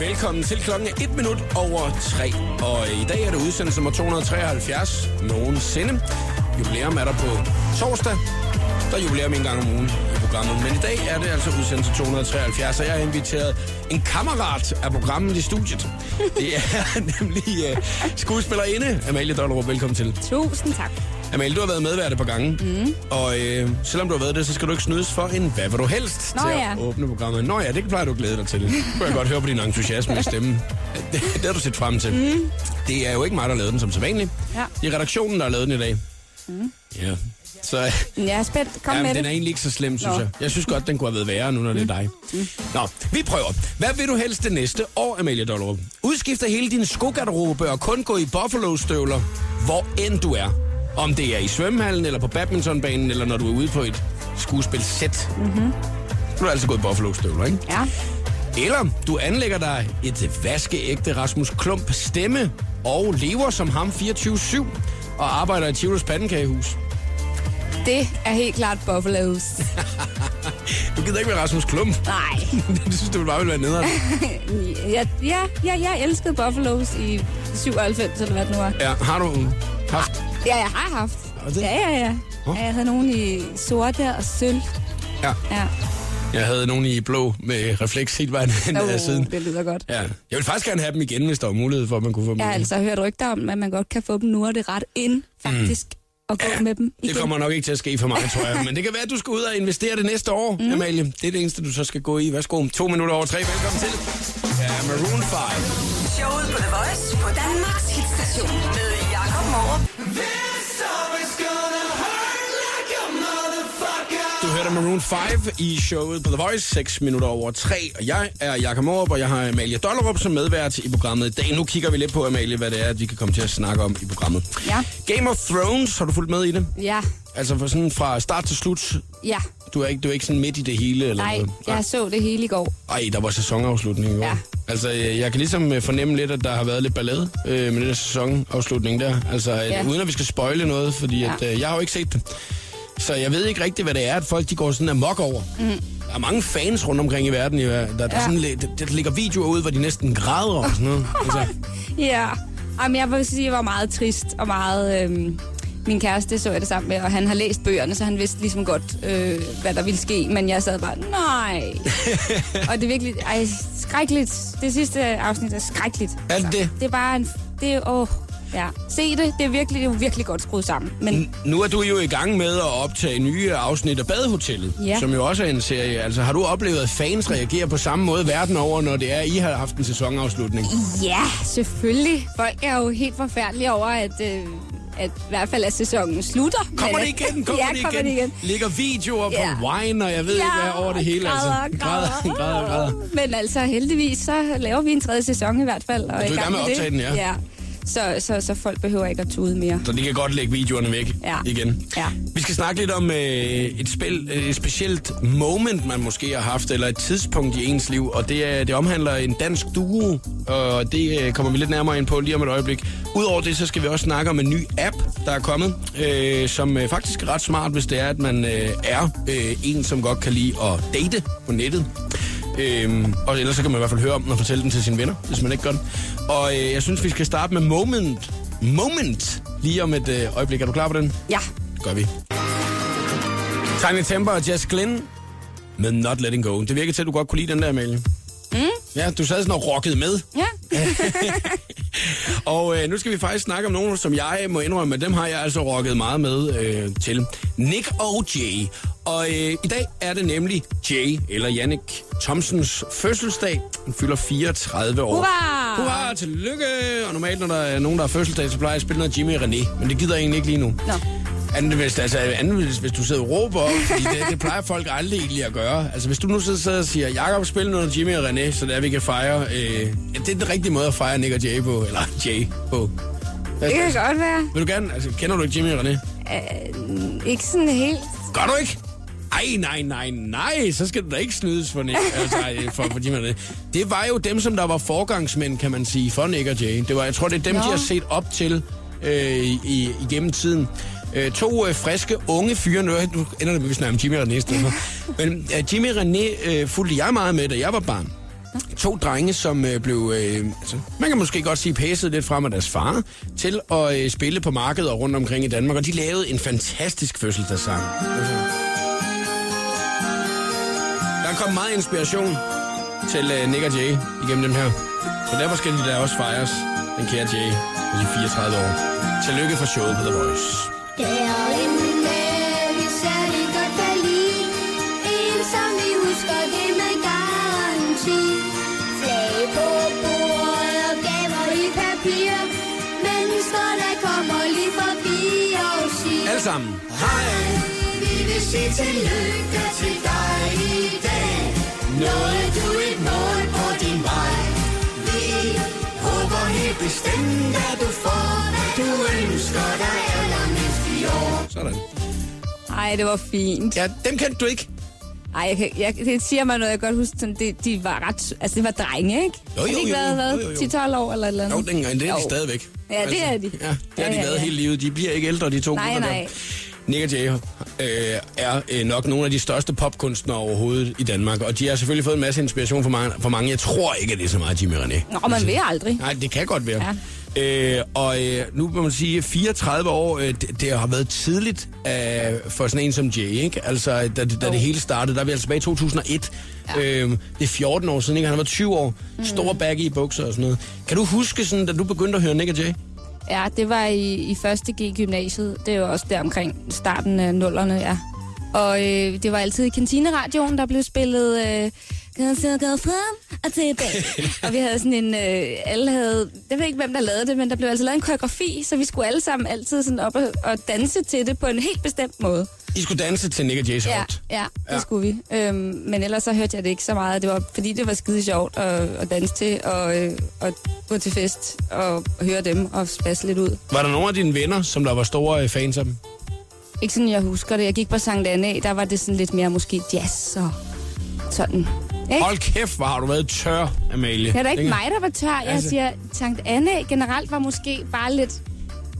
Velkommen til klokken 1 minut over 3. Og i dag er det udsendelse nummer 273 nogensinde. Jubilæum er der på torsdag. Der er jubilæum en gang om ugen i programmet. Men i dag er det altså udsendelse 273, og jeg har inviteret en kammerat af programmet i studiet. Det er nemlig uh, skuespillerinde Amalie Dollerup. Velkommen til. Tusind tak. Amalie, du har været medvært et par gange. Mm. Og øh, selvom du har været det, så skal du ikke snydes for en hvad vil du helst Nå til ja. at åbne programmet. Nå ja, det plejer du at glæde dig til. Det kunne jeg godt høre på din entusiasme i stemmen. Det, det har du set frem til. Mm. Det er jo ikke mig, der har lavet den som sædvanligt. Ja. Det er redaktionen, der har lavet den i dag. Mm. Ja. Så Jeg er spændt. Kom ja, med den det. er egentlig ikke så slem, synes Nå. jeg. Jeg synes godt, den kunne have været værre, nu når det er dig. Mm. Nå, vi prøver. Hvad vil du helst det næste år, Amalie Dollerup? Udskifte hele din skogarderobe og kun gå i Buffalo-støvler, hvor end du er. Om det er i svømmehallen, eller på badmintonbanen, eller når du er ude på et skuespilsæt. Mm-hmm. Du har altid gået i Buffalo-støvler, ikke? Ja. Eller du anlægger dig et vaskeægte Rasmus Klump stemme og lever som ham 24-7 og arbejder i Tivolis Pandekagehus. Det er helt klart Buffaloes. Du gider ikke være Rasmus Klump. Nej. det synes du bare ville være nederen. Ja, ja, ja, jeg elskede Buffaloes i 97, eller hvad det nu var. Ja, har du haft? Ja, jeg har haft. Har det? Ja, ja, ja. Ja jeg havde nogen i sorte og sølv. Ja. Ja. Jeg havde nogen i blå med refleks helt vejen hen Oh, siden. det lyder godt. Ja. Jeg vil faktisk gerne have dem igen, hvis der var mulighed for, at man kunne få dem Jeg har igen. altså hørt rygter om, at man godt kan få dem nu, og det er ret ind, faktisk, at gå Ja, med dem igen. Det kommer nok ikke til at ske for mig, tror jeg. Men det kan være, at du skal ud og investere det næste år, mm. Amalie. Det er det eneste, du så skal gå i. Værsgo. To minutter over tre. Velkommen til. Ja, Maroon 5. Showet på The Voice på Danmarks hitstation med Du hørte Maroon 5 i showet på The Voice, 6 minutter over 3. Og jeg er Jakob Morup, og jeg har Amalie Dollerup som medvært i programmet i dag. Nu kigger vi lidt på, Amalie, hvad det er, vi kan komme til at snakke om i programmet. Ja. Game of Thrones, har du fulgt med i det? Ja, Altså for sådan fra start til slut. ja. Du er ikke, du er ikke sådan midt i det hele? Eller Nej, noget? jeg så det hele i går. Ej, der var sæsonafslutning i år. Ja. Altså, øh, jeg kan ligesom øh, fornemme lidt, at der har været lidt ballade øh, med den sæsonafslutning der. Altså, ja. Uden at vi skal spoile noget, fordi Ja. at, øh, jeg har jo ikke set det. Så jeg ved ikke rigtigt, hvad det er, at folk de går sådan amok over. Mm. Der er mange fans rundt omkring i verden. Der, der, ja. Sådan, der, der ligger videoer ud, hvor de næsten græder og sådan noget. Altså, Ja, Jamen, jeg vil sige, at jeg var meget trist og meget... Øhm, min kæreste så jeg det sammen med, og han har læst bøgerne, så han vidste ligesom godt, øh, hvad der ville ske. Men jeg sad bare, nej. og det er virkelig ej, skrækkeligt. Det sidste afsnit er skrækkeligt. Er det det? Det er bare en... Det er, åh, ja. Se det, det er virkelig, det er virkelig godt skruet sammen. Men nu er du jo i gang med at optage nye afsnit af Badehotellet, Ja. som jo også er en serie. Altså, har du oplevet, at fans reagerer på samme måde verden over, når det er, I har haft en sæsonafslutning? ja, selvfølgelig. Folk er jo helt forfærdelige over, at... Øh, at i hvert fald, at sæsonen slutter. Kommer Men- det igen? Kommer ja, det kommer igen? det igen. Ligger videoer Ja. på Wine, og jeg ved ikke hvad over det hele. Græder, altså. græder, græder, græder, græder. Men altså, heldigvis, så laver vi en tredje sæson i hvert fald. Og, er i gang med at det. optage den, ja. ja. Så, så, så folk behøver ikke at tude mere. Så de kan godt lægge videoerne væk Ja. igen. Ja. Vi skal snakke lidt om øh, et, spil, øh, et specielt moment, man måske har haft, eller et tidspunkt i ens liv, og det, er, det omhandler en dansk duo, og det øh, kommer vi lidt nærmere ind på lige om et øjeblik. Udover det, så skal vi også snakke om en ny app, der er kommet, øh, som øh, faktisk er ret smart, hvis det er, at man øh, er øh, en, som godt kan lide at date på nettet. Øhm, og ellers så kan man i hvert fald høre om den og fortælle den til sine venner, hvis man ikke gør det. Og øh, jeg synes, vi skal starte med Moment. Moment. Lige om et øh, øjeblik. Er du klar på den? Ja. Det gør vi. Tiny Temper og Jess Glynn med Not Letting Go. Det virker til, at du godt kunne lide den der, Amalie. Mm. Ja, du sad sådan og rockede med. Ja. Og øh, nu skal vi faktisk snakke om nogen, som jeg må indrømme, at dem har jeg altså rocket meget med øh, til. Nick og Jay. Og øh, i dag er det nemlig Jay, eller Jannik Thompsons fødselsdag. Han fylder 34 år. Hurra! Hurra, tillykke! Og normalt, når der er nogen, der har fødselsdag, så plejer jeg at spille noget Jimmy René. Men det gider jeg egentlig ikke lige nu. Nå. Anden hvis, altså, anden hvis, hvis du sidder og råber op, fordi det, det plejer folk aldrig egentlig at gøre. Altså hvis du nu sidder og siger, Jakob spil noget Jimmy og René, så det er, vi kan fejre. Øh, ja, det er den rigtige måde at fejre Nick og Jay på, eller Jay på. Hvad, Det kan altså, godt være. vil du gerne, altså kender du ikke Jimmy og René? Øh, ikke sådan helt. Gør du ikke? Ej, nej, nej, nej, så skal du da ikke snydes for, Nick, altså, for, for Jimmy og René. Det var jo dem, som der var forgangsmænd, kan man sige, for Nick og Jay. Det var, jeg tror, det er dem, Nå. de har set op til øh, i, igennem tiden. Øh, to øh, friske, unge fyre, nu, ender det med, at vi snakker om Jimmy og René i stedet. Men øh, Jimmy og René øh, fulgte jeg meget med, da jeg var barn. To drenge, som øh, blev, øh, altså, man kan måske godt sige, pæset lidt frem af deres far, til at øh, spille på markeder rundt omkring i Danmark, og de lavede en fantastisk fødselsdagssang. Der er kommet meget inspiration til øh, Nick og Jay igennem dem her. Så derfor skal de da også fejres, den kære Jay, de 34 år. Tillykke for showet på The Voice. Der er en vi særlig godt kan lide. En, som vi husker det med garanti. Flag på bordet og gaver i papir. Mennesker, der kommer lige forbi og siger. Alle sammen. Hej, vi vil sige tillykke til dig i dag. Nåede du et mål på din vej. Vi håber helt bestemt, at du får, hvad du ønsker dig år. Sådan. Ej, det var fint. Ja, dem kendte du ikke. Ej, jeg kan, jeg, det siger mig noget, jeg godt huske, sådan, det, de var ret, altså det var drenge, ikke? Jo, Har de jo, ikke jo, været, hvad, jo, jo, jo. 10-12 år eller et eller andet? Jo, dengang, det er de Jo. stadigvæk. Ja, det er de. Ja, det har Ja, de ja, været ja. hele livet. De bliver ikke ældre, de to Nej, gutter nej. der. Nick og Jay øh, er øh, nok nogle af de største popkunstnere overhovedet i Danmark, og de har selvfølgelig fået en masse inspiration for mange. For mange. Jeg tror ikke, at det er så meget Jimmy René. Nå, man ved aldrig. Nej, det kan godt være. Ja. Øh, og øh, nu må man sige, 34 år, øh, det, det har været tidligt øh, for sådan en som Jay, ikke? Altså, da, det- da det hele startede, der er vi altså tilbage i 2001. Ja. Øh, det er 14 år siden, ikke? Han var 20 år. Mm. Store baggy i bukser og sådan noget. Kan du huske, sådan, da du begyndte at høre Nick og Jay? Ja, det var i, i første G gymnasiet. Det var også der omkring starten af nullerne, ja. Og øh, det var altid i kantineradioen, der blev spillet... Øh, kan se gå frem og tilbage. og vi havde sådan en... Øh, alle havde... Jeg ved ikke, hvem der lavede det, men der blev altså lavet en koreografi, så vi skulle alle sammen altid sådan op og, og danse til det på en helt bestemt måde. I skulle danse til Nick Jays Ja, Hot. ja, det Ja. skulle vi. Øhm, men ellers så hørte jeg det ikke så meget. Det var fordi, det var skide sjovt at, at danse til og, øh, og gå til fest og høre dem og spasse lidt ud. Var der nogle af dine venner, som der var store øh, fans af dem? Ikke sådan, jeg husker det. Jeg gik på Sankt Anne, der var det sådan lidt mere måske jazz og sådan. Ikke? Hold kæft, hvor har du været tør, Amalie. Det er da ikke mig, der var tør. Jeg altså... siger, Sankt Anne generelt var måske bare lidt...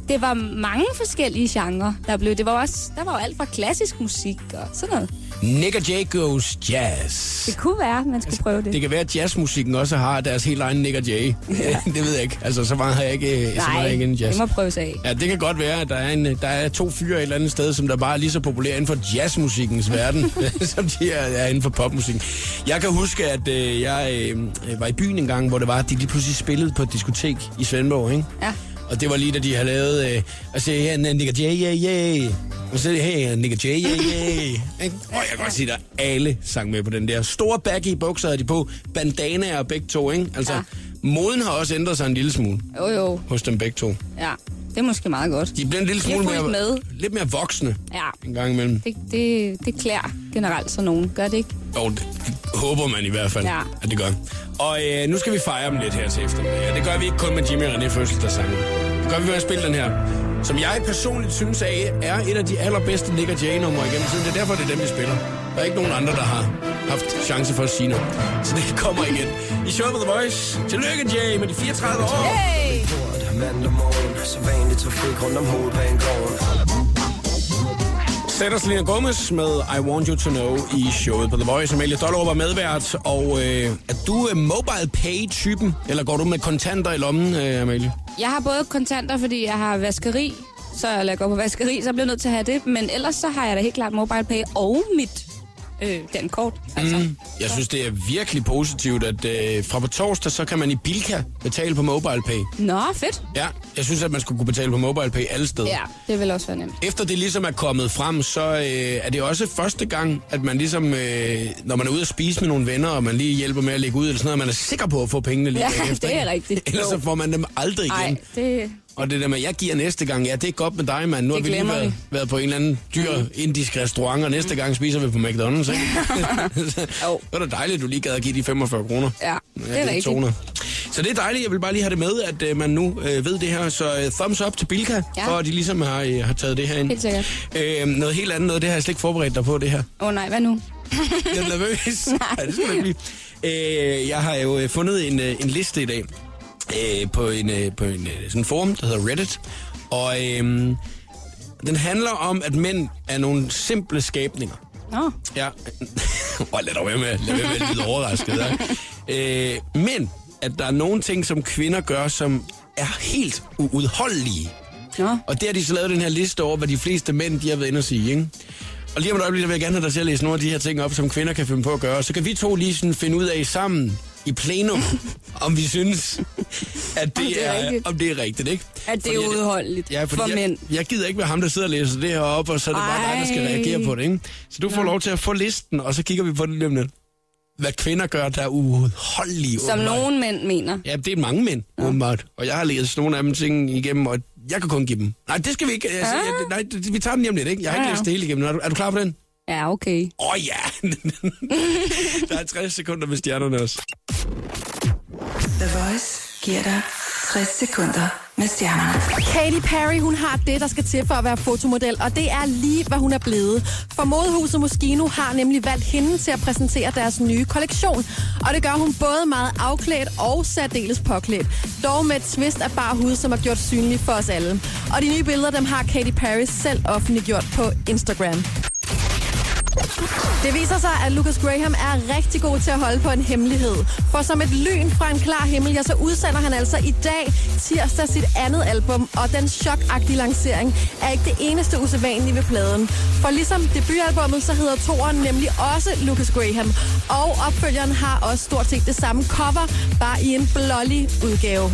Det var mange forskellige genrer, der blev. Det var også, der var jo alt fra klassisk musik og sådan noget. Nick og Jay goes jazz. Det kunne være, man skulle prøve det. Det kan være, at jazzmusikken også har deres helt egen Nick og Jay. Ja. det ved jeg ikke. Altså, så meget har jeg ikke, så meget har jeg ikke en jazz. det må prøves af. Ja, det kan godt være, at der er, en, der er to fyre et eller andet sted, som der bare er lige så populære inden for jazzmusikkens verden, som de er, er inden for popmusikken. Jeg kan huske, at øh, jeg øh, var i byen en gang, hvor det var, at de lige pludselig spillede på et diskotek i Svendborg, ikke? Ja. Og det var lige, da de havde lavet... Øh, og så her, Nick og Jay, yeah, yeah. Og så her, Jay, yeah, yeah. Ikke? Og jeg kan godt sige, at alle sang med på den der. Store baggy bukser havde de på. Bandanaer og begge to, ikke? Altså, ja. Ja. moden har også ændret sig en lille smule Jo, jo. hos dem begge to. Ja, det er måske meget godt. De bliver en lille smule mere, med. lidt mere voksne Ja, en gang imellem. det, det, det klæder generelt så nogen. Gør det ikke? Og det, det håber man i hvert fald, Ja. at det gør. Og øh, nu skal vi fejre dem lidt her til eftermiddag. Og det gør vi ikke kun med Jimmy og René fødselsdagssangen. Det gør vi ved at spille den her, som jeg personligt synes er, er et af de allerbedste Nick og Jay-numre igennem tiden. Det er derfor, det er dem, vi spiller. Der er ikke nogen andre, der har haft chance for at sige noget. Så det kommer igen. I showet på The Voice. Tillykke, Jay, med de 34 år. Hey! Mandag morgen, så vanlig trafik rundt om hovedbanegården. Sætter Selena Gomez med I Want You To Know i showet på The Voice. Amalie Dollerup var medvært. Og øh, er du øh, mobile pay-typen, eller går du med kontanter i lommen, øh, Amalie? Jeg har både kontanter, fordi jeg har vaskeri, så jeg går på vaskeri, så bliver jeg nødt til at have det. Men ellers så har jeg da helt klart mobile pay og mit øh, den kort. Altså. Mm. Jeg synes, det er virkelig positivt, at øh, fra på torsdag, så kan man i Bilka betale på mobile pay. Nå, fedt. Ja, jeg synes, at man skulle kunne betale på mobile pay alle steder. Ja, det vil også være nemt. Efter det ligesom er kommet frem, så øh, er det også første gang, at man ligesom, øh, når man er ude at spise med nogle venner, og man lige hjælper med at lægge ud, eller sådan noget, man er sikker på at få pengene lige Ja, bagefter. det er rigtigt. Ellers så får man dem aldrig igen. Nej, det... Og det der med, jeg giver næste gang, ja, det er godt med dig, mand. Nu har Det vi lige været, vi. været på en eller anden dyr indisk restaurant, og næste gang spiser vi på McDonald's, ikke? Jo. det er da dejligt, at du lige gad at give de 45 kroner. Ja, det er rigtigt. 200. Så det er dejligt. Jeg vil bare lige have det med, at øh, man nu øh, ved det her. Så øh, thumbs up til Bilka, Ja. for at de ligesom har, øh, har taget det her ind. Helt sikkert. Øh, noget helt andet, noget, det har jeg slet ikke forberedt dig på, det her. Åh oh, nej, hvad nu? Jeg er nervøs. Nej. det skal blive. Øh, jeg har jo øh, fundet en, øh, en liste i dag øh, på en, øh, på en øh, sådan forum, der hedder Reddit. Og øh, den handler om, at mænd er nogle simple skabninger. Nå, Ja. Og lad dog være med, lad være med at lyde overrasket. Øh, men at der er nogle ting, som kvinder gør, som er helt uudholdelige. Nå. Og det har de så lavet den her liste over, hvad de fleste mænd, de har været inde og sige, ikke? Og lige om et øjeblik, der vil jeg gerne have dig til at læse nogle af de her ting op, som kvinder kan finde på at gøre. Så kan vi to lige sådan finde ud af sammen i plenum, om vi synes, at det, Om det er er, rigtigt. om det er rigtigt, ikke? At det er Fordi udholdeligt Ja, fordi for jeg, mænd. jeg gider ikke være ham, der sidder og læser det her op, og så er det bare dig, der skal Ej. reagere på det, ikke? Så du får lov til at få listen, og så kigger vi på det lige om lidt. Hvad kvinder gør, der er uudholdelige. Som nogen mænd mener. Ja, det er mange mænd, ja. åbenbart. Og jeg har læst nogle af dem ting igennem, og jeg kan kun give dem. Nej, det skal vi ikke. Altså, Ah. jeg, nej, vi tager den lige om lidt, ikke? Jeg har ikke Ja, ja. læst det hele igennem. Er du, er du klar på den? Ja, okay. Åh oh, ja! der er 60 sekunder med stjernerne også. The Voice giver dig 60 sekunder med stjernerne. Katy Perry, hun har det, der skal til for at være fotomodel, og det er lige, hvad hun er blevet. For modehuset Moschino har nemlig valgt hende til at præsentere deres nye kollektion. Og det gør hun både meget afklædt og særdeles påklædt. Dog med et twist af bar hud, som er gjort synlig for os alle. Og de nye billeder, dem har Katy Perry selv offentliggjort på Instagram. Det viser sig, at Lucas Graham er rigtig god til at holde på en hemmelighed. For som et lyn fra en klar himmel, ja, så udsender han altså i dag tirsdag sit andet album, og den chokagtige lancering er ikke det eneste usædvanlige ved pladen. For ligesom debutalbummet, så hedder toeren nemlig også Lucas Graham, og opfølgeren har også stort set det samme cover, bare i en blålig udgave.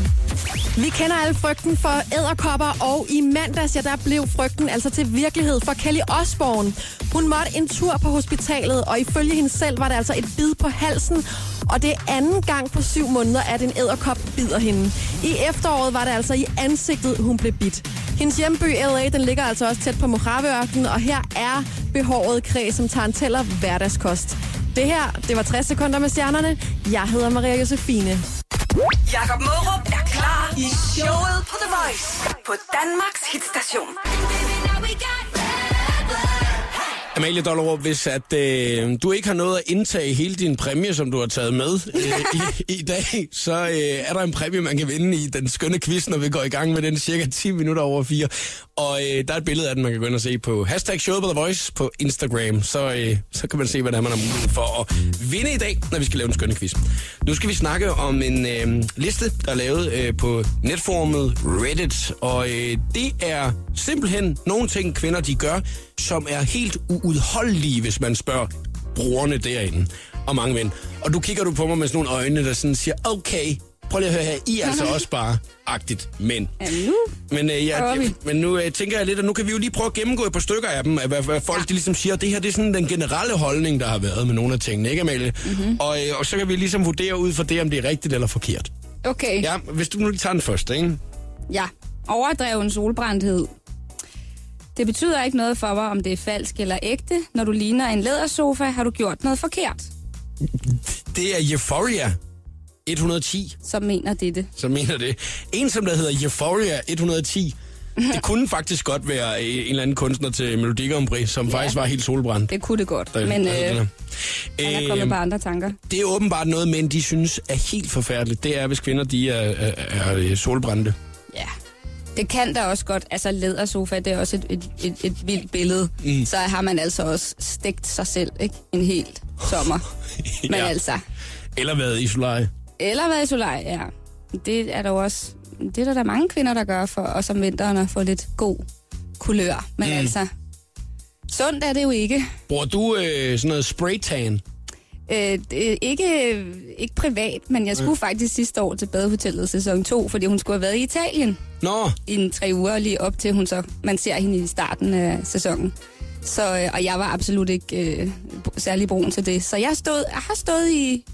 Vi kender alle frygten for æderkopper, og i mandags, ja, der blev frygten altså til virkelighed for Kelly Osborne. Hun måtte en tur på hospitalet, og ifølge hende selv var det altså et bid på halsen, og det er anden gang på syv måneder, at en æderkop bider hende. I efteråret var det altså i ansigtet, hun blev bidt. Hendes hjemby LA, den ligger altså også tæt på Mojaveørkenen, og her er behåret kræ, som taranteller hverdagskost. Det her, det var 60 sekunder med stjernerne. Jeg hedder Maria Josefine. Jakob Mørup er klar i showet på The Voice på Danmarks hitstation. Amalie Dollerup, hvis at, øh, du ikke har noget at indtage hele din præmie, som du har taget med øh, i, i dag, så øh, er der en præmie, man kan vinde i den skønne quiz, når vi går i gang med den cirka 10 minutter over 4. Og øh, der er et billede af den, man kan gå ind og se på hashtag showet på The Voice på Instagram. Så, øh, så kan man se, hvordan man har mulighed for at vinde i dag, når vi skal lave en skønne quiz. Nu skal vi snakke om en øh, liste, der er lavet øh, på netformet Reddit. Og øh, det er simpelthen nogle ting, kvinder de gør, som er helt uudholdelige, hvis man spørger brugerne derinde. Og mange mænd. Og du kigger du på mig med sådan nogle øjne, der sådan siger, okay, prøv lige at høre her, I er altså også bare agtigt mænd. Ja, nu Men, øh, ja, Prøver vi. men nu øh, tænker jeg lidt, at nu kan vi jo lige prøve at gennemgå et par stykker af dem, af hvad, hvad folk de ligesom siger. Det her det er sådan den generelle holdning, der har været med nogle af tingene, ikke Amalie? Mm-hmm. Og, øh, og så kan vi ligesom vurdere ud fra det, om det er rigtigt eller forkert. Okay. Ja, hvis du nu lige tager den første, ikke? Ja, overdreven solbrændthed. Det betyder ikke noget for mig, om det er falsk eller ægte. Når du ligner en lædersofa, har du gjort noget forkert. Det er Euphoria 110, Så mener dette. som mener det. En, som der hedder Euphoria 110, det kunne faktisk godt være øh, en eller anden kunstner til Melodi Grand Prix, som ja. faktisk var helt solbrændt. Det kunne det godt, Der- men der øh, han er kommet på andre tanker. Det er åbenbart noget, mænd de synes er helt forfærdeligt. Det er, hvis kvinder de er, er, er, solbrændte. Ja. Det kan da også godt. Altså, lædersofa, det er også et, et, et, et vildt billede. Mm. Så har man altså også stegt sig selv, ikke? En helt sommer. Men Ja. altså... Eller været i solare. Eller været i solaj, ja. Det er der også... Det er der, der er mange kvinder, der gør for os om vinteren at få lidt god kulør. Men mm. altså... Sundt er det jo ikke. Bruger du øh, sådan noget spraytan? Øh, det ikke, ikke privat, men jeg skulle mm. faktisk sidste år til Badehotellet sæson 2, fordi hun skulle have været i Italien Nå, i en tre uger lige op til hun så, man ser hende i starten af sæsonen. Så, øh, og jeg var absolut ikke øh, særlig brun til det. Så jeg, stod, jeg har stået i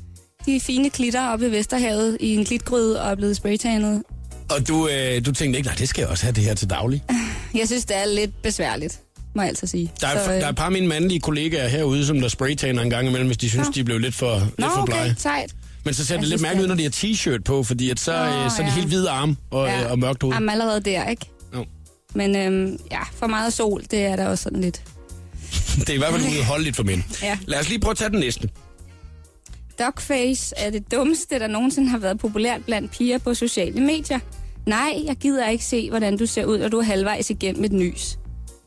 de fine klitter oppe ved Vesterhavet i en klitgryde og er blevet spraytanet. og du, øh, du tænkte ikke, nej, det skal jeg også have det her til daglig. Jeg synes, det er lidt besværligt, må jeg altså sige. Der er, så, øh, der er et par af mine mandlige kollegaer herude, som der spraytaner en gang imellem, hvis de synes, Nå. de blevet lidt for, Nå, lidt for okay, blege. sejt. Men så ser Jeg det lidt mærkeligt ud, når de har t-shirt på, fordi at så, Nå, øh, så er det ja. helt hvide arm og, ja. og mørkt hoved. Jamen allerede der, ikke? Jo. Men øhm, ja, for meget sol, det er da også sådan lidt. Det er i hvert fald udholdeligt for mænd. Ja. Lad os lige prøve at tage den næste. Dogface er det dummeste, der nogensinde har været populært blandt piger på sociale medier. Nej, jeg gider ikke se, hvordan du ser ud, og du er halvvejs igennem et nys.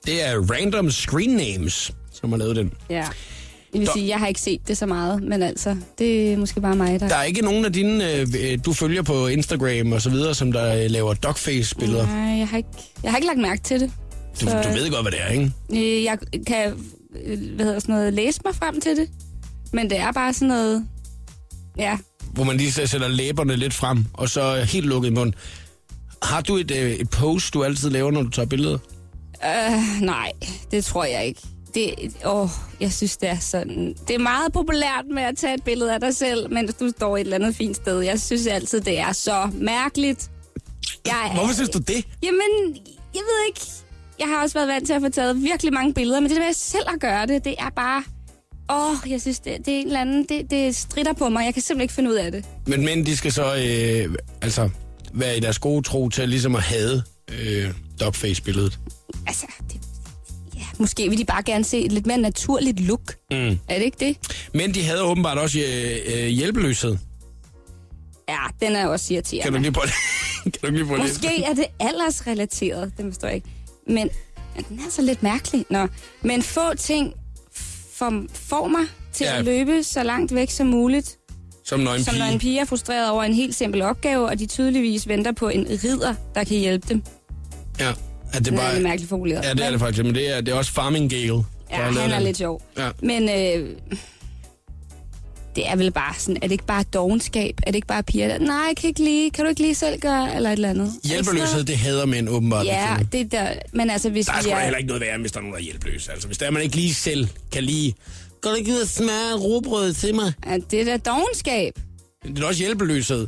Det er Random Screen Names, som har lavet den. Ja. Jeg vil sige, jeg har ikke set det så meget, men altså, det er måske bare mig, der... Der er ikke nogen af dine, øh, du følger på Instagram og så videre, som der øh, laver dogface-billeder. Nej, jeg har, ikke, jeg har ikke lagt mærke til det. Du, Så- du ved godt, hvad det er, ikke? Øh, Jeg kan øh, hvad hedder sådan noget, læse mig frem til det, men det er bare sådan noget... Ja, Hvor man lige sætter læberne lidt frem, og så helt lukket mund. Har du et, øh, et post, du altid laver, når du tager billeder? øh, nej, det tror jeg ikke. Det, åh, jeg synes, det er sådan... Det er meget populært med at tage et billede af dig selv, mens du står et eller andet fint sted. Jeg synes altid, det er så mærkeligt. Jeg, Hvorfor synes du det? Jamen, jeg ved ikke. Jeg har også været vant til at få taget virkelig mange billeder, men det der med selv at gøre det, det er bare... Åh, jeg synes, det, det er en eller anden... Det, det stritter på mig. Jeg kan simpelthen ikke finde ud af det. Men mænd, de skal så øh, altså være i deres gode tro til ligesom at hade øh, dogface-billedet. Altså, det, ja, måske vil de bare gerne se et lidt mere naturligt look. Mm. Er det ikke det? Men de havde åbenbart også øh, øh, hjælpeløshed. Ja, den er også Kan du irriterende. lige prøve kan du lige prøve Måske er det aldersrelateret, det forstår jeg ikke. Men men den er så lidt mærkelig. Nå. Men få ting får, får mig til Ja. ja. at løbe så langt væk som muligt. Som nøgen Som pige. når en pige er frustreret over en helt simpel opgave, og de tydeligvis venter på en ridder, der kan hjælpe dem. Ja, at det Det er bare... lidt mærkeligt formuleret. Ja, det er det faktisk, men det er, det er også Farming Gale. Ja, han er lidt sjov. Ja. Men øh, det er vel bare sådan, er det ikke bare dogenskab? Er det ikke bare piger, der, nej, jeg kan ikke lige, kan du ikke lige selv gøre, eller et eller andet? Hjælpeløshed, det hader mænd åbenbart. Ja, det er der, men altså hvis Der er vi er... heller ikke noget værre, hvis der er nogen, der er hjælpeløse. Altså, hvis der er, man ikke lige selv kan lige... Går du ikke ud og smage råbrød til mig? Ja, det er da dogenskab. Det er også hjælpeløshed.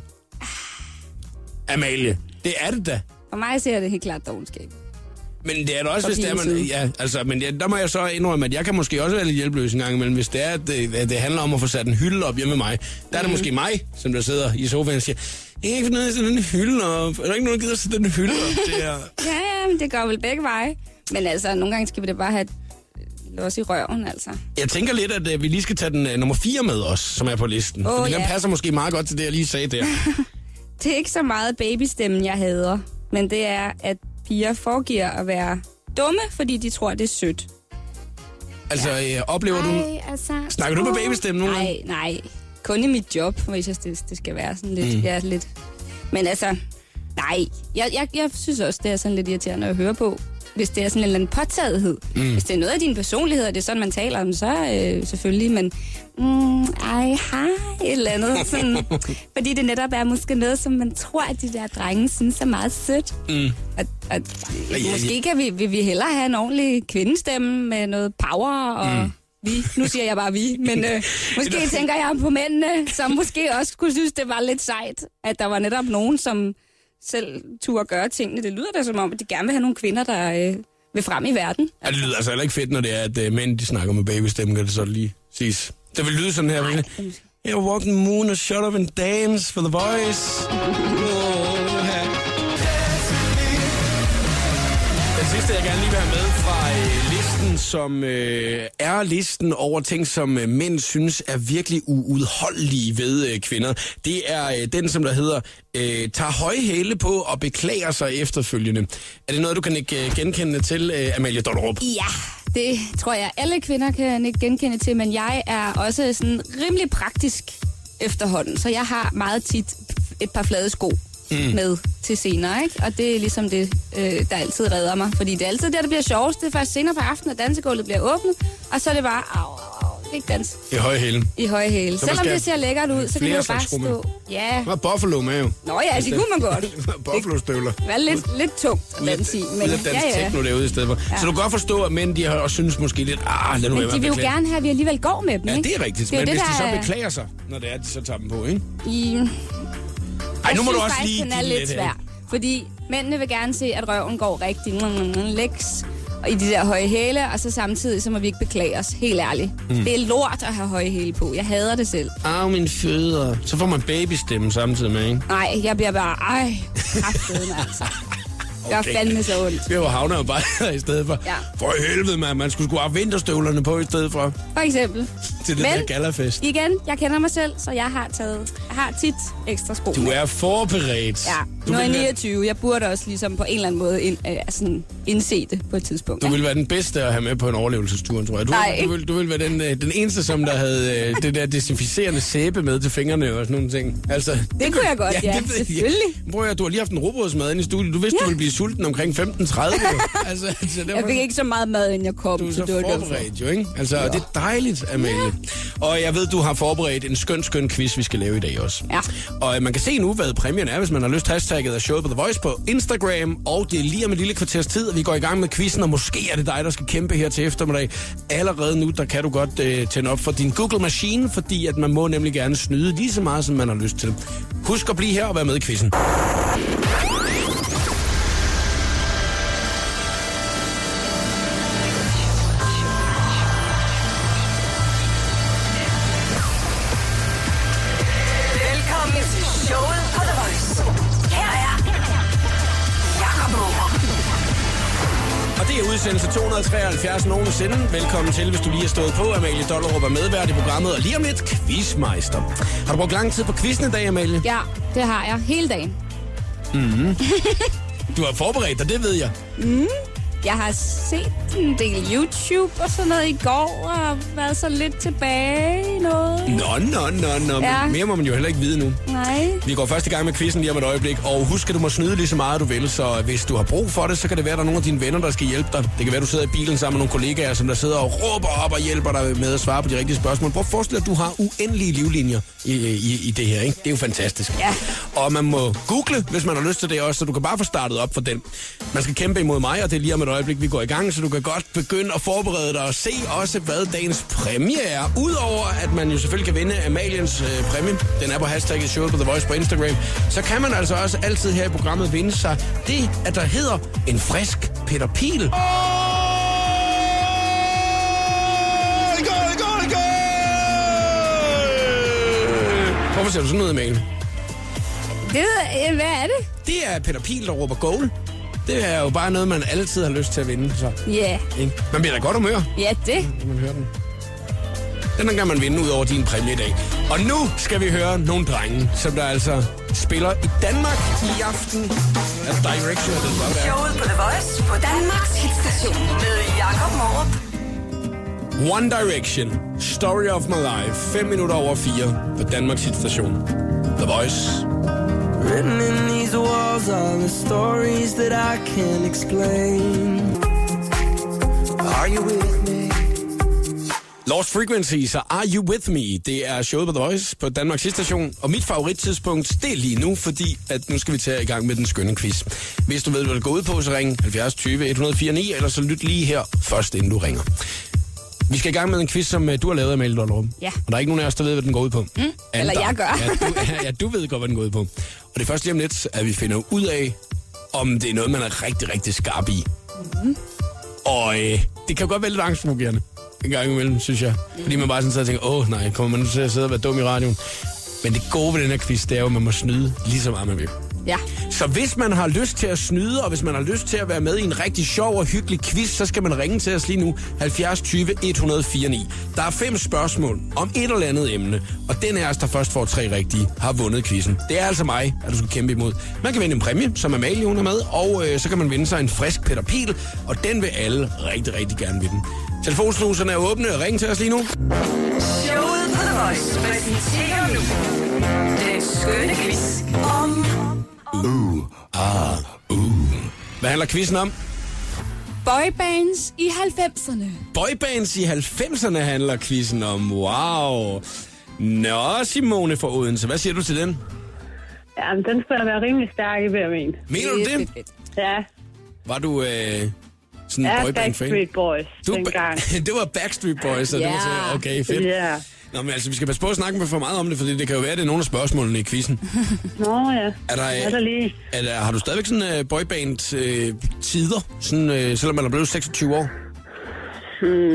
Amalie, det er det da. For mig ser det helt klart dogenskab. Men det er da også, hvis det er, man... Ja, altså, men ja, der må jeg så indrømme, at jeg kan måske også være lidt hjælpeløs en gang imellem. Hvis det er, at det, at det handler om at få sat en hylde op hjemme med mig, der er det måske mig, som der sidder i sofaen og siger, jeg kan ikke finde af sætte den hylde op. Er der ikke nogen, der gider sætte den hylde op? Det er... Ja, ja, men det går vel begge veje. Men altså, nogle gange skal vi da bare have los i røven, altså. Jeg tænker lidt, at uh, vi lige skal tage den uh, nummer 4 med os, som er på listen. Åh, Fordi den ja. passer måske meget godt til det, jeg lige sagde der. Det er ikke så meget babystemmen, jeg hader. Men det er, at piger foregiver at være dumme, fordi de tror, det er sødt. Altså, øh, oplever du... Ej, altså... Snakker du med babystemme nogle Nej, nej. Kun i mit job, hvis jeg det, det skal være sådan lidt, mm. ja, lidt... Men altså, nej. Jeg, jeg, jeg synes også, det er sådan lidt irriterende at høre på. Hvis det er sådan en eller anden påtagethed. Mm. Hvis det er noget af din personlighed, og det er sådan, man taler om, så øh, selvfølgelig. Men, mm, ej, hej, et eller andet. Sådan, fordi det netop er måske noget, som man tror, at de der drenge synes er meget sødt. Mm. Og, og, Ja, ja. måske kan vi, vil vi hellere have en ordentlig kvindestemme med noget power og... Mm. Vi. Nu siger jeg bare vi, men øh, måske tænker jeg på mændene, som måske også kunne synes, det var lidt sejt, at der var netop nogen, som selv turde gøre tingene. Det lyder da som om, at de gerne vil have nogle kvinder, der øh, vil frem i verden. Ja, det lyder altså heller ikke fedt, når det er, at uh, mænd de snakker med babystemme, kan det så lige siges. Det vil lyde sådan her. Nej, er Yeah, walk the moon and shut up and dance for the boys. Oh, ja. Den sidste, jeg gerne lige vil have med øh, som øh, er listen over ting, som øh, mænd synes er virkelig uudholdelige ved øh, kvinder. Det er øh, den, som der hedder, øh, tager høje hæle på og beklager sig efterfølgende. Er det noget, du kan ikke øh, genkende til, øh, Amalie Dollerup? Ja, det tror jeg, alle kvinder kan ikke genkende til, men jeg er også sådan rimelig praktisk efterhånden, så jeg har meget tit et par flade sko mm. med til senere, ikke? Og det er ligesom det, øh, der altid redder mig, fordi det er altid det, der bliver sjovest. Det er først senere på aftenen, at dansegulvet bliver åbnet, og så er det bare, au, au, au, ikke dans I høje hæle. i høje hæle. Man Selvom det ser lækkert ud, så kan det jo bare med. stå... Ja, Hvad er buffalo med jo? nå ja, det kunne man godt. Buffalo-støvler. Det var lidt, lidt tungt at danse i, men Lidt dansk ja, ja. techno derude i stedet for. Ja. Så du kan godt forstå, at mænd de har også synes måske lidt, ah, lad nu Men de vil at jo gerne have, at vi alligevel går med dem, Ja, ikke? det er rigtigt. Det men jo hvis det, de så der er- beklager sig, når det er, de så tager dem på, ikke? I... Ej, nu må du også faktisk, lige den er lidt svær. Fordi mændene vil gerne se, at røven går rigtig læks og i de der høje hæle, og så samtidig så må vi ikke beklage os, helt ærligt. Mm. Det er lort at have høje hæle på. Jeg hader det selv. Au, min fødder. Så får man babystemme samtidig med, ikke? Nej, jeg bliver bare, ej, kraftedeme altså. Det gør Okay. fandme så ondt. Vi var havner bare i stedet for. Ja. For helvede, man. Man skulle sgu have vinterstøvlerne på i stedet for. For eksempel. til den Men- her galafest. Igen, jeg kender mig selv, så jeg har taget, jeg har tit ekstra sko Du er forberedt. Ja, nu er jeg vil, være, 29. Jeg burde også ligesom på en eller anden måde ind, øh, sådan indse det på et tidspunkt. du vil være den bedste at have med på en overlevelsestur, tror jeg. Du, Nej. du, vil, du vil være den, øh, den eneste, som der havde øh, det der desinficerende sæbe med til fingrene og sådan nogle ting. Altså, Det kunne jeg godt, ja, det ved jeg. selvfølgelig. Prøv at du har lige haft en robrødsmad inde i studiet. Du vidste, Ja. du ville blive sulten omkring 15.30. altså, så derfor, Jeg fik ikke så meget mad, inden jeg kom, Du er så så det forberedt jo, ikke? Altså, ja. det er dejligt, Amalie. Og jeg ved, du har forberedt en skøn, skøn quiz, vi skal lave i dag også. Ja. Og øh, man kan se nu, hvad præmien er, hvis man har lyst hashtagget af showet på The Voice på Instagram. Og det er lige om et lille kvarters tid, at vi går i gang med quizzen, og måske er det dig, der skal kæmpe her til eftermiddag. Allerede nu, der kan du godt øh, tænde op for din Google Machine, fordi at man må nemlig gerne snyde lige så meget, som man har lyst til. Husk at blive her og være med i quizzen. 273 nogensinde. Velkommen til, hvis du lige er stået på. Amalie Dollerup er medvært i programmet, og lige om lidt quizmeister. Har du brugt lang tid på quizzen i dag, Amalie? Ja, det har jeg. Hele dagen. Du har forberedt dig, det ved jeg. Jeg har set en del YouTube og sådan noget i går, og været så lidt tilbage i noget. Nå, nå, nå, nå. Ja. Mere må man jo heller ikke vide nu. Nej. Vi går først i gang med quizzen lige om et øjeblik, og husk, at du må snyde lige så meget, du vil, så hvis du har brug for det, så kan det være, at der er nogle af dine venner, der skal hjælpe dig. Det kan være, at du sidder i bilen sammen med nogle kollegaer, som der sidder og råber op og hjælper dig med at svare på de rigtige spørgsmål. Prøv at forestille dig, at du har uendelige livlinjer i, i, i det her, ikke? Det er jo fantastisk. Ja. Og man må google, hvis man har lyst til det også, så du kan bare få startet op for den. Man skal kæmpe imod mig, og det er lige om et øjeblik, vi går i gang, så du kan godt begynde at forberede dig og se også, hvad dagens præmie er. Udover at man jo selvfølgelig kan vinde Amaliens øh, præmie, den er på hashtagget Show på The Voice på Instagram, så kan man altså også altid her i programmet vinde sig det, at der hedder en frisk Peter Pil. Hvorfor ser du sådan noget, Amalie? Det, øh, hvad er det? Det er Peter Pil, der råber goal. Det er jo bare noget, man altid har lyst til at vinde. Så, Ja, yeah. Man bliver da godt humør, ja det. når man hører den. Den kan man vinde ud over din præmie i dag. Og nu skal vi høre nogle drenge, som der altså spiller i Danmark i aften. Det Direction, det bare være? Showet på The Voice på Danmarks hitstation med Jakob Morup. One Direction, Story of My Life, 5 minutter over 4 på Danmarks hitstation. The Voice. Written in these walls are the stories that I can't explain. Are you with me? Lost Frequencies og Are You With Me? Det er showet på The Voice på Danmarks station. Og mit favorittidspunkt, det er lige nu, fordi at nu skal vi tage i gang med den skønne quiz. Hvis du ved, hvad det går ud på, så ring 70 20 104 9, eller så lyt lige her først, inden du ringer. Vi skal i gang med en quiz, som uh, du har lavet, Amalie Dollerup. Ja. Og der er ikke nogen af os, der ved, hvad den går ud på. Mm, eller jeg gør. Ja du, ja, du ved godt, hvad den går ud på. Og det er først lige om lidt, at vi finder ud af, om det er noget, man er rigtig, rigtig skarp i. Mhm. Og øh, det kan godt være lidt angstprovokerende en gang imellem, synes jeg. Fordi man bare sådan sidder og tænker, åh nej, kommer man nu til at sidde og være dum i radioen? Men det gode ved den her quiz, det er jo, at man må snyde lige så meget man vil. Ja. Så hvis man har lyst til at snyde, og hvis man har lyst til at være med i en rigtig sjov og hyggelig quiz, så skal man ringe til os lige nu 70 20 104 9. Der er fem spørgsmål om et eller andet emne, og den af os, der først får tre rigtige, har vundet quizzen. Det er altså mig, at du skal kæmpe imod. Man kan vinde en præmie, som Amalie hun er med, og øh, så kan man vinde sig en frisk Peter Pil, og den vil alle rigtig, rigtig gerne vinde. Telefonsluserne er åbne, ring til os lige nu. Showet på The Voice præsenterer nu den skønne quiz om Hvad handler quizzen om? Boybands i 90'erne. Boybands i 90'erne handler quizzen om. Wow. Nå, Simone fra Odense, hvad siger du til den? Ja, men den skulle da være rimelig stærk i hver men. Mener du det? Ja, Var du øh, sådan en ja boyband-fan? Backstreet Boys Du, dengang. det var Backstreet Boys, så det var så, okay, fedt. Ja. Nå, men altså, vi skal passe på at snakke med for meget om det, fordi det kan jo være, at det er nogle af spørgsmålene i quizzen. Nå ja. Er der, Er der lige? er der, har du stadigvæk sådan uh, boyband-tider, sådan, uh, selvom man er blevet 26 år?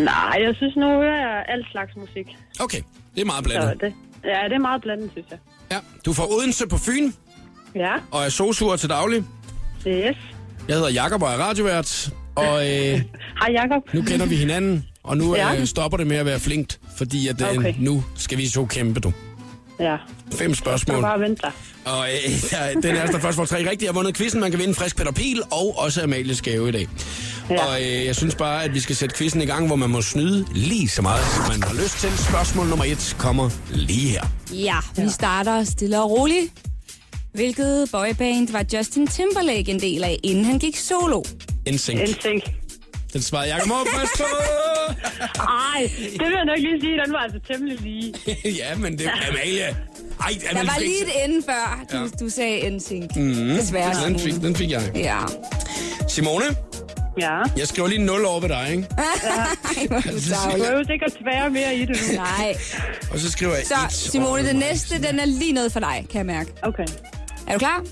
Nej, jeg synes nu hører jeg alt slags musik. Okay, det er meget Så blandet. det, ja, det er meget blandet, synes jeg. Ja, du er fra Odense på Fyn, Ja, og er sosuer til daglig. yes. Jeg hedder Jakob og er radiovært, og øh, Hej Jacob. nu kender vi hinanden Og nu Ja. øh, stopper det med at være flinkt, fordi at, øh, Okay. nu skal vi så kæmpe, du. Ja. Fem spørgsmål. bare vent dig. Og øh, ja, den er der først får tre rigtige har vundet quizzen. Man kan vinde en frisk Peter Pil og også Amalies gave i dag. Ja. Og øh, jeg synes bare, at vi skal sætte quizzen i gang, hvor man må snyde lige så meget, som man har lyst til. Spørgsmål nummer et kommer lige her. Ja, vi starter stille og roligt. Hvilket boyband var Justin Timberlake en del af, inden han gik solo? NSYNC. NSYNC. Den svarede Jacob Måb først på. Ej, det vil jeg nok lige sige. Den var altså temmelig lige. ja, men det er Amalie. Ej, Amalie Der var lige et ende før, du, Ja. du sagde NSYNC. Mm, Desværre. Den fik, den fik jeg. Ja. Simone, Ja. jeg skriver lige 0 over ved dig, ikke? Ej, hvor er du er jo sikkert tvære mere i det nu. Nej. Og så skriver jeg Så et Simone, den mig. næste, den er lige noget for dig, kan jeg mærke. Okay. Er du klar?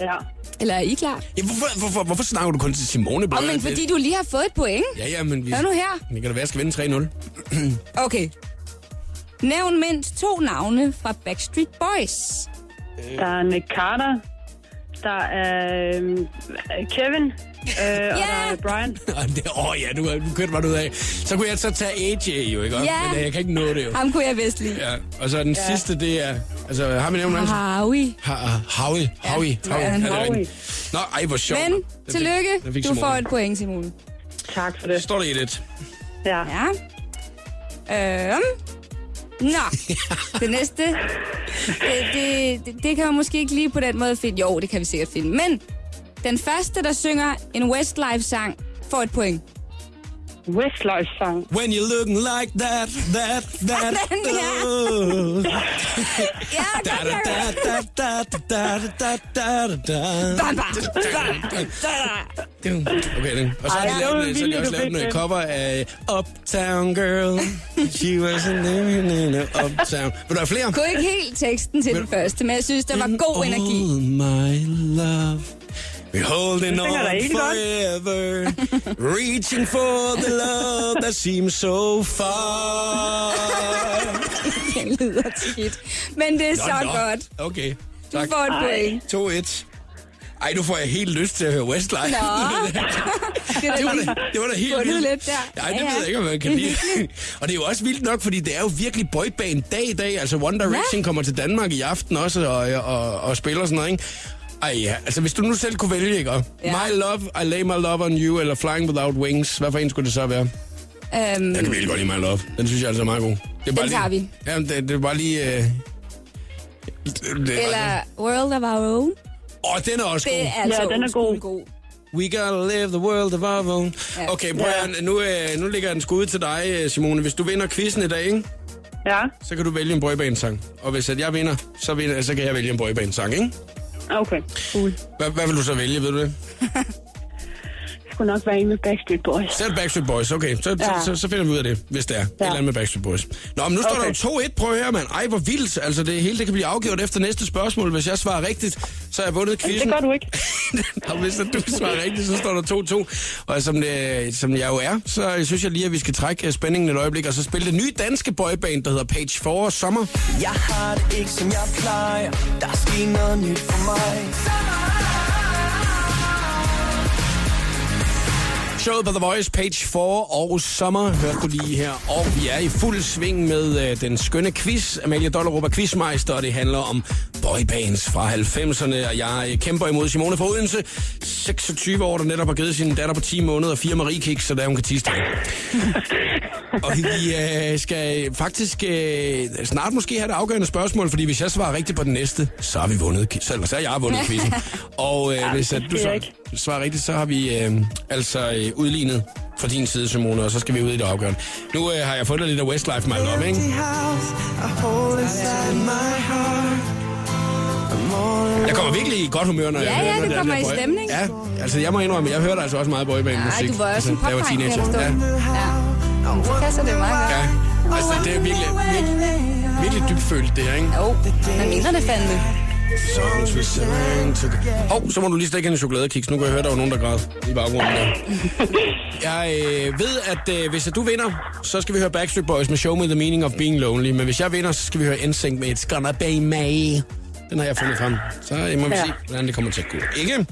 Ja. Eller er I klar? Ja, hvorfor, hvorfor, hvorfor snakker du kun til Simone? Åh, men fordi du lige har fået et point. Ja, ja, men vi... Hør nu her. Det kan da være, jeg skal vinde 3-0. Okay. Nævn mindst to navne fra Backstreet Boys. Der er Nick Carter. Der er øhm, Kevin. Øh, og der er Brian. Åh det, åh, ja, du, du kørte mig ud af. Så kunne jeg så tage AJ jo, ikke? Ja. Men øh, jeg kan ikke nå det jo. Ham kunne jeg vist lide. Ja, og så den sidste, det er... Altså, har vi nævnt nogen? Howie. Ha- Howie. Howie. Ja, Howie. det Howie. Nå, ej, hvor sjovt. Men, Den fik- tillykke. den fik Du får et point, Simone. Tak for det. Står der i det? Ja. Ja. Øhm. Nå, det næste. Det, det, det, det kan man måske ikke lige på den måde finde. Jo, det kan vi sikkert finde. Men den første, der synger en Westlife-sang, får et point. Westlife sang. When you're looking like that, that, that. Den, ja. oh. Ja, Da, godt da, da, da, da, da, da, da, da, da. Bam, bam. Okay, den. Og så har de lavet, så de også lavet en den. cover af Uptown Girl. She was living in a uptown. Vil du have flere? kunne ikke helt teksten til den første, men jeg synes, der var god energi. All my love. We're holding Du on forever. Reaching for the love that seems so far. Det lyder skidt. Men det er så Nå, nå. godt. Okay, Du tak. får et point. 2-1. Ej, nu får jeg helt lyst til at høre Westlife. Nå. Det Det var, da det var da helt vildt. lidt der. Nej, det Ja, ved ja. jeg ikke, om man kan lide. og det er jo også vildt nok, fordi det er jo virkelig boyband dag i dag. Altså One Direction kommer til Danmark i aften også og, og, og spiller sådan noget, ikke? Ej ja, altså hvis du nu selv kunne vælge, ikke? Ja. My love, I lay my love on you, eller Flying Without Wings. Hvad for en skulle det så være? Øhm, Jeg kan virkelig godt lide My love. Den synes jeg altså er meget god. Det er Den bare tager lige, vi. Ja, det, det er bare lige... Øh, det, det, eller World of Our Own. Åh, den er også Det god. er altså Ja, den er god. god. We gotta live the world of our own. Ja. Okay, prøv at, nu, øh, nu ligger den skud til dig, øh, Simone. Hvis du vinder quizzen i dag, ikke? Ja. så kan du vælge en boyband-sang. Og hvis at jeg vinder, så, vinder, så kan jeg vælge en boyband-sang, ikke? Okay. Cool. Hvad, hvad vil du så vælge, ved du det? Det skulle nok være en med Backstreet Boys. Så er det Backstreet Boys, okay. Så, ja. Så, så, så finder vi ud af det, hvis det er. Ja. Et eller andet med Backstreet Boys. Nå, men nu står Okay. der jo 2-1. Prøv at høre, mand. Ej, hvor vildt. Altså, det hele det kan blive afgjort efter næste spørgsmål. Hvis jeg svarer rigtigt, så har jeg vundet Det quizzen. gør du ikke. og hvis du svarer rigtigt, så står der 2-2. Og som, det, som jeg jo er, så synes jeg lige, at vi skal trække øh, spændingen et øjeblik, og så spille det nye danske boyband, der hedder Page 4 Sommer. Jeg har det ikke som jeg plejer Der er sket noget nyt for mig Showet på The Voice, Page 4 og Sommer, hørte du lige her. Og vi er i fuld sving med øh, den skønne quiz. Amalie Dollerup er quizmeister, og det handler om boybands fra 90'erne. Og jeg øh, kæmper imod Simone fra Odense, 26 år, der netop har givet sin datter på 10 måneder og fire Marie Kiks, så der hun kan tisse Og vi øh, skal faktisk øh, snart måske have det afgørende spørgsmål, fordi hvis jeg svarer rigtigt på den næste, så har vi vundet, så, eller så har jeg vundet quizzen. Og øh, hvis at du så ikke. Svarer rigtigt, så har vi øh, altså øh, udlignet fra din side, Simone, og så skal vi ud i det afgørende. Nu øh, har jeg fundet lidt af Westlife, my love, ikke? Jeg kommer virkelig i godt humør, når Ja, jeg ja, hører det den kommer der i boy- stemning. Ja, altså jeg må indrømme, jeg hørte altså også meget boyband-musik. Ej, du var også en jeg var popdreng, jeg teenager. forstå. Ja, Ja. Så passer det meget ja. Altså, det er virkelig, virkelig, virkelig dybt følt, det her, ikke? Jo, man mener det fandme. Songs we sang to... Hov, så må du lige stikke en chokoladekiks. Nu kan jeg høre, der var nogen, der græd i baggrunden der. Jeg øh, ved, at øh, hvis at du vinder, så skal vi høre Backstreet Boys med Show Me The Meaning of Being Lonely. Men hvis jeg vinder, så skal vi høre NSYNC med It's Gonna Be Me. Den har jeg fundet frem. Så øh, må vi Ja. se, hvordan det kommer til at gå. Ikke?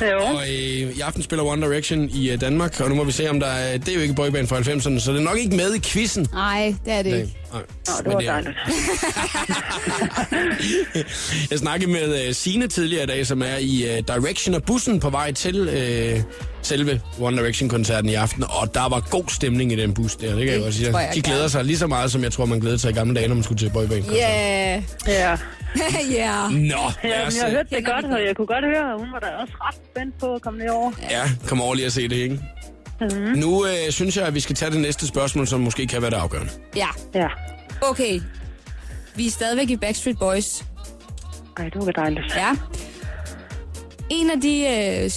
Jo. Og øh, i aften spiller One Direction i øh, Danmark, og nu må vi se, om der er... Det er jo ikke boyband fra 90'erne, så det er nok ikke med i quizzen. Nej, det er det ikke. Nej. Nå, det var er- dejligt. Jeg snakkede med uh, Sine tidligere i dag, som er i uh, Direction og bussen på vej til uh, selve One Direction-koncerten i aften, og der var god stemning i den bus der, det kan jeg Det godt sige. jeg De glæder gerne. sig lige så meget, som jeg tror, man glæder sig i gamle dage, når man skulle til boyband. Ja, Ja. ja. Nå, Ja, lad os, men jeg hørte det godt, og jeg kunne godt høre, at hun var da også ret spændt på at komme derover. Ja, kom over lige og se det, ikke? Mhm. Nu øh, synes jeg, at vi skal tage det næste spørgsmål, som måske kan være det afgørende. Ja, Ja. okay. Vi er stadigvæk i Backstreet Boys. Ej, det var dejligt. Ja. En af de øh,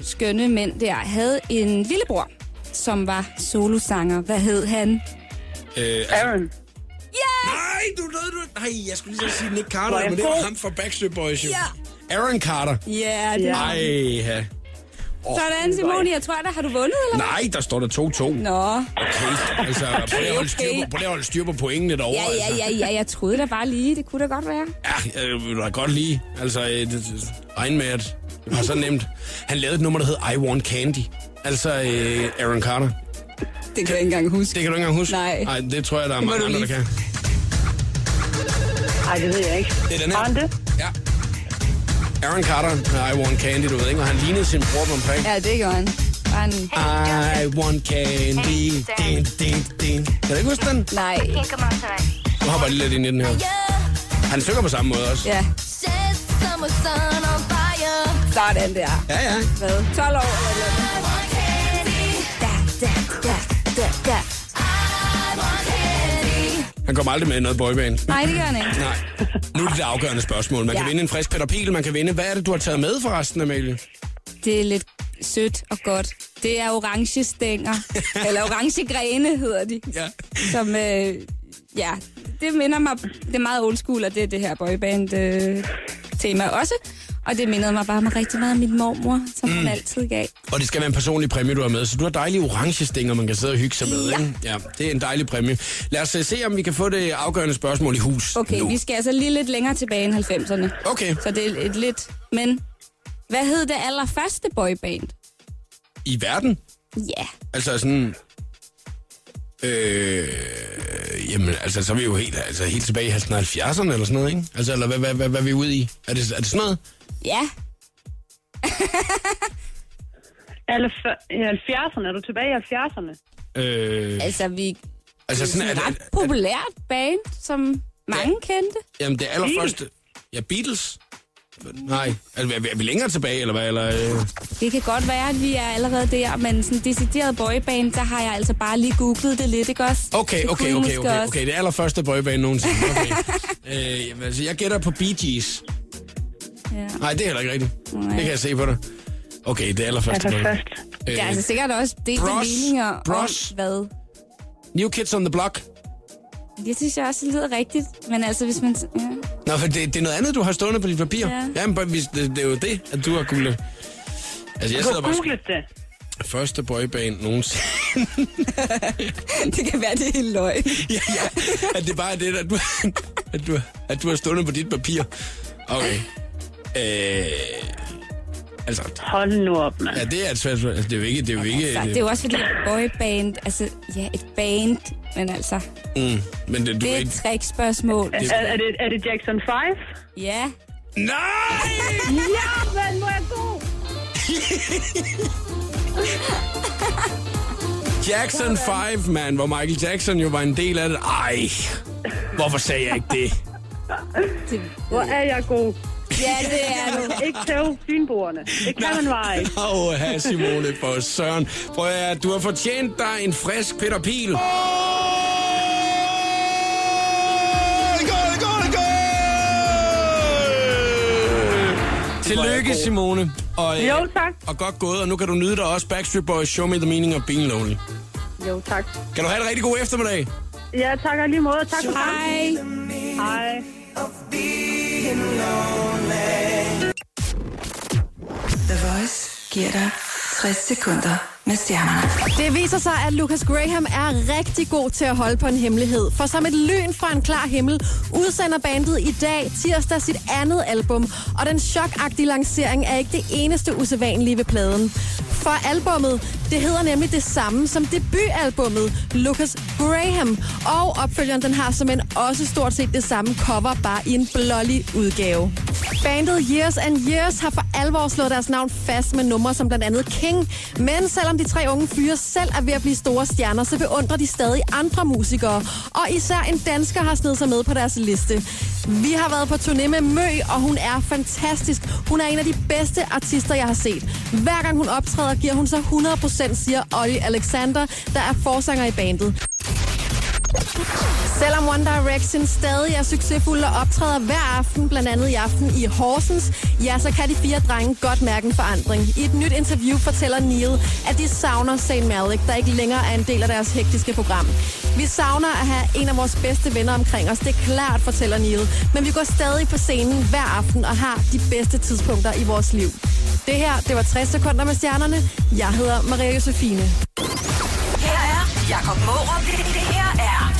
skønne mænd der havde en lillebror, som var solosanger. Hvad hed han? Øh, altså, Aaron. nej, du ved du... Nej, jeg skulle lige så sige Nick Carter, men det var ham fra Backstreet Boys. Jo. Ja. Aaron Carter. Ja, det var Ej, ja. Sådan, Simone, jeg tror da, har du vundet, eller hvad? Nej, der står der 2-2. Nå. Okay, altså, prøv lige at holde styr på, prøv at holde styr på pointene derovre. Ja, ja, altså. ja, ja, jeg troede da bare lige, det kunne da godt være. Ja, jeg vil da godt lige. Altså, øh, det, regne med, at det var så nemt. Han lavede et nummer, der hed I Want Candy. Altså øh, Aaron Carter. Det kan jeg ikke engang huske. Det kan du ikke engang huske? Nej. Nej, det tror jeg, der er mange andre, der kan. Ej, det ved jeg ikke. Det er den han her. det? Ja. Aaron Carter med I Want Candy, du ved ikke, og han lignede sin bror omkring. Ja, det gør han. En... I want candy, din, din, din. Kan du ikke huske den? Nej. Nu hopper jeg lige lidt ind i den her. Han synger på samme måde også. Ja. Sådan der. Ja, ja. Hvad? 12 år eller noget. Da, da, da, da, da. Han kommer aldrig med i noget boyband. Nej, det gør han ikke. Nej. Nu er det det afgørende spørgsmål. Man kan Ja. vinde en frisk Peter Pil, man kan vinde. Hvad er det, du har taget med forresten, Amalie? Det er lidt sødt og godt. Det er orange stænger. eller orange grene hedder de. Ja. Som, øh, ja, det minder mig, det er meget old school, og det er det her boyband øh, tema også. Og det minder mig bare med rigtig meget om min mormor, som mm. hun altid gav. Og det skal være en personlig præmie, du har med. Så du har dejlige orange stænger, man kan sidde og hygge sig med. Ja. Ikke? ja, det er en dejlig præmie. Lad os uh, se, om vi kan få det afgørende spørgsmål i hus Okay, nu. vi skal altså lige lidt længere tilbage end 90'erne. Okay, Så det er et lidt... Men hvad hed det allerførste boyband? i verden? Ja, Altså sådan... Øh, jamen, altså, så er vi jo helt, altså, helt tilbage i 70'erne eller sådan noget, ikke? Altså, eller hvad, hvad, hvad, hvad er vi ude i? Er det, er det sådan noget? ja, Alle f- I 70'erne, er du tilbage i 70'erne? Øh, altså vi... altså, er sådan, sådan er, et det, ret populært band, som mange kendte. jamen, det allerførste... Ja, Beatles? Nej, altså, er vi, er vi længere tilbage, eller hvad? Eller, øh, Det kan godt være, at vi er allerede der, men sådan decideret boyband, der har jeg altså bare lige googlet det lidt, ikke også? Okay, Det okay, okay, okay, okay. Det allerførste boyband nogensinde. Okay. øh, jamen, altså, jeg gætter på Bee Gees. Ja. Nej, det er heller ikke rigtigt. Nej. Det kan jeg se på dig. Okay, det er allerførste Altså boyband. først. Øh, Der er altså sikkert også delte Bros. meninger Bros. om, hvad... New Kids on the Block. Det synes jeg også lyder rigtigt, men altså hvis man... Ja. Nå, for det, det er noget andet, du har stående på dit papir. Ja. Jamen, det, det er jo det, at du har googlet. Altså, jeg Du sidder bare... googlet det. Første boyband nogensinde. Det kan være, det er helt løgn. ja, ja. At det bare er det, at du, at du, at du har stående på dit papir. Okay. Øh, altså, Hold nu op, mand. ja, det er et svært... Altså, det er jo ikke... Det er jo ikke Altså, det er jo også fordi boyband, altså ja, et band, men altså, mm, men det, du det er er ikke... et trickspørgsmål. Er, er, det, er det Jackson 5? Ja, Nej! Ja, men må jeg gå? Jackson 5, man, hvor Michael Jackson jo var en del af det. Ej, hvorfor sagde jeg ikke det? det, Hvor er jeg god? ja, det er du. Ikke tæv fynboerne. Det kan man bare ikke. Åh, her Simone for Søren. Prøv at du har fortjent dig en frisk Peter Pil. Tillykke, Simone. Og, øh, Jo, tak. Og godt gået, og nu kan du nyde dig også Backstreet Boys Show Me The Meaning of Being Lonely. Jo, tak. Kan du have en rigtig god eftermiddag? Ja, tak og lige måde. Tak for Hej. Hej. The Voice giver dig 60 sekunder med stjernerne. Det viser sig, at Lucas Graham er rigtig god til at holde på en hemmelighed. For som et lyn fra en klar himmel, udsender bandet i dag tirsdag sit andet album. Og den chokagtige lancering er ikke det eneste usædvanlige ved pladen. For albummet, det hedder nemlig det samme som debutalbummet Lucas Graham. Og opfølgeren, den har som en også stort set det samme cover, bare i en blålig udgave. Bandet Years and Years har for alvor slået deres navn fast med numre som blandt andet King. Men selvom de tre unge fyre selv er ved at blive store stjerner, så beundrer de stadig andre musikere. Og især en dansker har snedet sig med på deres liste. Vi har været på turné med Mø, og hun er fantastisk. Hun er en af de bedste artister, jeg har set. Hver gang hun optræder, giver hun sig 100%, siger Olli Alexander, der er forsanger i bandet. Selvom One Direction stadig er succesfulde og optræder hver aften, blandt andet i aften i Horsens, ja, så kan de fire drenge godt mærke en forandring. I et nyt interview fortæller Neil, at de savner St. Malik, der ikke længere er en del af deres hektiske program. Vi savner at have en af vores bedste venner omkring os, det er klart, fortæller Neil. Men vi går stadig på scenen hver aften og har de bedste tidspunkter i vores liv. Det her, det var 60 sekunder med stjernerne. Jeg hedder Maria Josefine. Her er Jakob Mårup.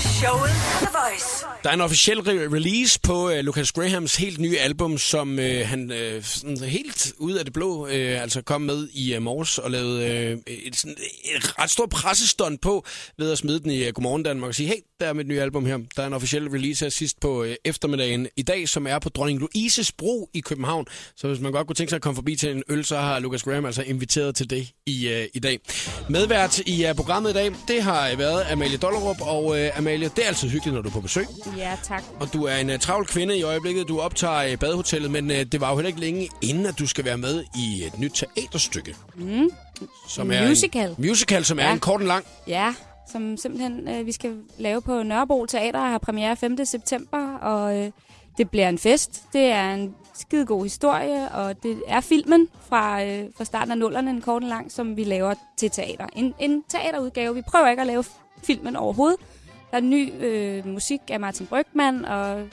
Det, det Voice. Der er en officiel re- release på uh, Lucas Grahams helt nye album, som uh, han uh, sådan helt ud af det blå uh, altså kom med i uh, morges og lavede uh, et, sådan, et ret stort pressestånd på ved at smide den i uh, Godmorgen Danmark og sige, hey, der er mit nye album her. Der er en officiel release her sidst på uh, eftermiddagen i dag, som er på Dronning Louises Bro i København. Så hvis man godt kunne tænke sig at komme forbi til en øl, så har Lucas Graham altså inviteret til det i, uh, i dag. Medvært i uh, programmet i dag, det har været Amalie Dollerup, og uh, Amalie, det er altid hyggeligt, når du er på besøg. Ja, tak. Og du er en uh, travl kvinde i øjeblikket. Du optager uh, badehotellet, men uh, det var jo heller ikke længe inden, at du skal være med i et nyt teaterstykke. Mm. Som En musical. En musical, som er Ja. en kort og lang. Ja, som simpelthen øh, vi skal lave på Nørrebro Teater og har premiere 5. september, og øh, det bliver en fest. Det er en skide god historie, og det er filmen fra, øh, fra starten af nullerne, en kort og lang, som vi laver til teater. En, en teaterudgave. Vi prøver ikke at lave filmen overhovedet. Der er ny øh, musik af Martin Brygman, og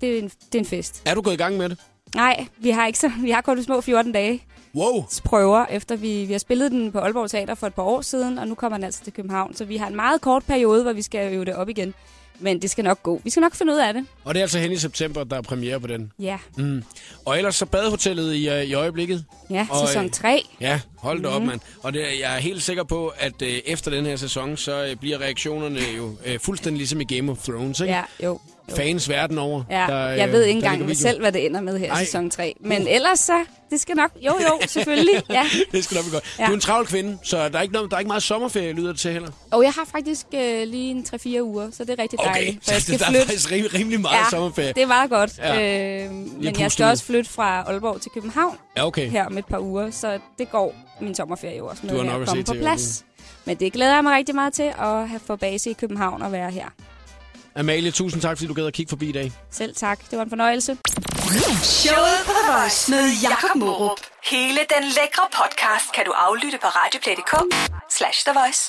det er, en, det er en fest. Er du gået i gang med det? Nej, vi har ikke så, vi har kun små 14 dage Wow! prøver, efter vi, vi har spillet den på Aalborg Teater for et par år siden, og nu kommer den altså til København. Så vi har en meget kort periode, hvor vi skal øve det op igen. Men det skal nok gå. Vi skal nok finde ud af det. Og det er altså hen i september, der er premiere på den. Ja, Mm. Og ellers så badehotellet i, uh, i øjeblikket. ja Og, sæson øh, 3. Ja, hold da mm. op, Mhm. mand. Og det, jeg er helt sikker på, at uh, efter den her sæson, så uh, bliver reaktionerne jo uh, fuldstændig ligesom i Game of Thrones, ikke? Ja, jo. Fans verden over. Ja, der, jeg øh, ved ikke der engang selv, hvad det ender med her i sæson 3. Men ellers så, det skal nok... Jo, jo, selvfølgelig. Ja. det skal nok blive godt. Ja. Du er en travl kvinde, så der er ikke, noget, der er ikke meget sommerferie, lyder det til heller. Og jeg har faktisk øh, lige en 3-4 uger, så det er rigtig Okay, dejligt. så jeg skal der er flytte. faktisk rim, rimelig meget ja, sommerferie. det er meget godt. Ja. Øh, men jeg puste skal også flytte fra Aalborg til København Ja, okay. her om et par uger, så det går min sommerferie jo også med Du har nok at komme på plads. Men det glæder jeg mig rigtig meget til at have få base i København og være her. Amalie, tusind tak, fordi du gad at kigge forbi i dag. Selv tak. Det var en fornøjelse. Showet på The Voice med Jakob Mårup. Hele den lækre podcast kan du aflytte på radioplay.dk slash The Voice.